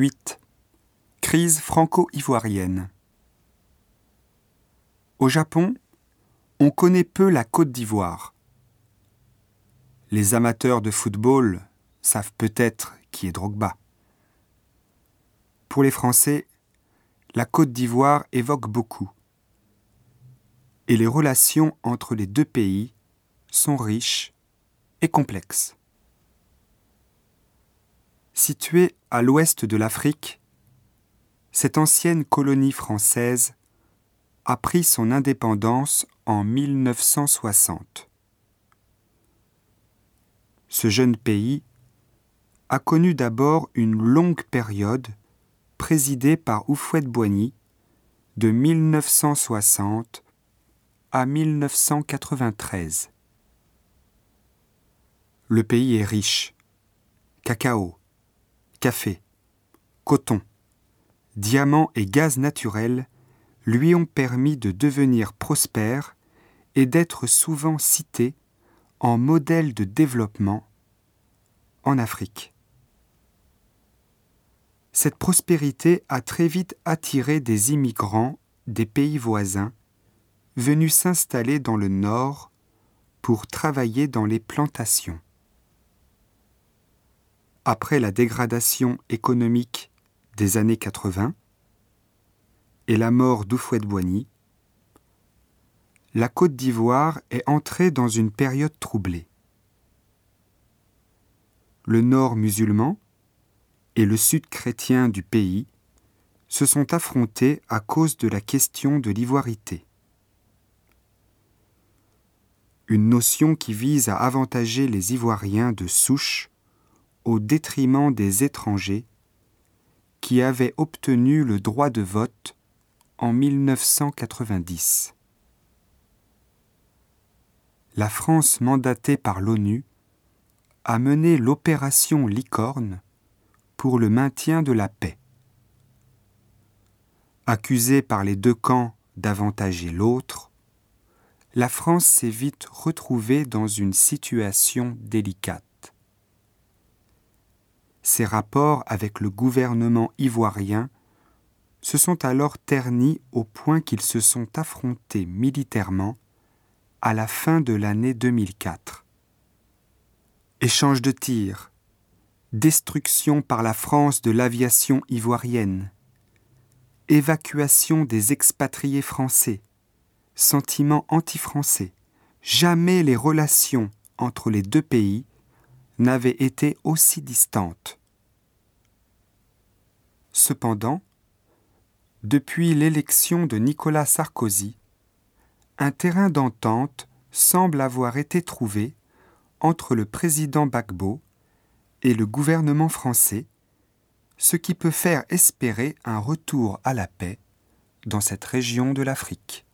8. Crise franco-ivoirienne. Au Japon, on connaît peu la Côte d'Ivoire. Les amateurs de football savent peut-être qui est Drogba. Pour les Français, la Côte d'Ivoire évoque beaucoup. Et les relations entre les deux pays sont riches et complexes. Située à l'ouest de l'Afrique, cette ancienne colonie française a pris son indépendance en 1960. Ce jeune pays a connu d'abord une longue période présidée par Houphouët-Boigny de 1960 à 1993. Le pays est riche. Cacao, café, coton, diamants et gaz naturel lui ont permis de devenir prospère et d'être souvent cité en modèle de développement en Afrique. Cette prospérité a très vite attiré des immigrants des pays voisins venus s'installer dans le nord pour travailler dans les plantations. Après la dégradation économique des années 80 et la mort d'Oufouette-Boigny, la Côte d'Ivoire est entrée dans une période troublée. Le nord musulman et le sud chrétien du pays se sont affrontés à cause de la question de l'ivoirité. Une notion qui vise à avantager les Ivoiriens de souche au détriment des étrangers qui avaient obtenu le droit de vote en 1990 la France mandatée par l'ONU a mené l'opération Licorne pour le maintien de la paix. Accusée par les deux camps d'avantager l'autre, la France s'est vite retrouvée dans une situation délicate. Ses rapports avec le gouvernement ivoirien se sont alors ternis au point qu'ils se sont affrontés militairement à la fin de l'année 2004. Échange de tirs, destruction par la France de l'aviation ivoirienne, évacuation des expatriés français, sentiments anti-français, jamais les relations entre les deux pays n'avaient été aussi distantes. Cependant, depuis l'élection de Nicolas Sarkozy, un terrain d'entente semble avoir été trouvé entre le président Gbagbo et le gouvernement français, ce qui peut faire espérer un retour à la paix dans cette région de l'Afrique.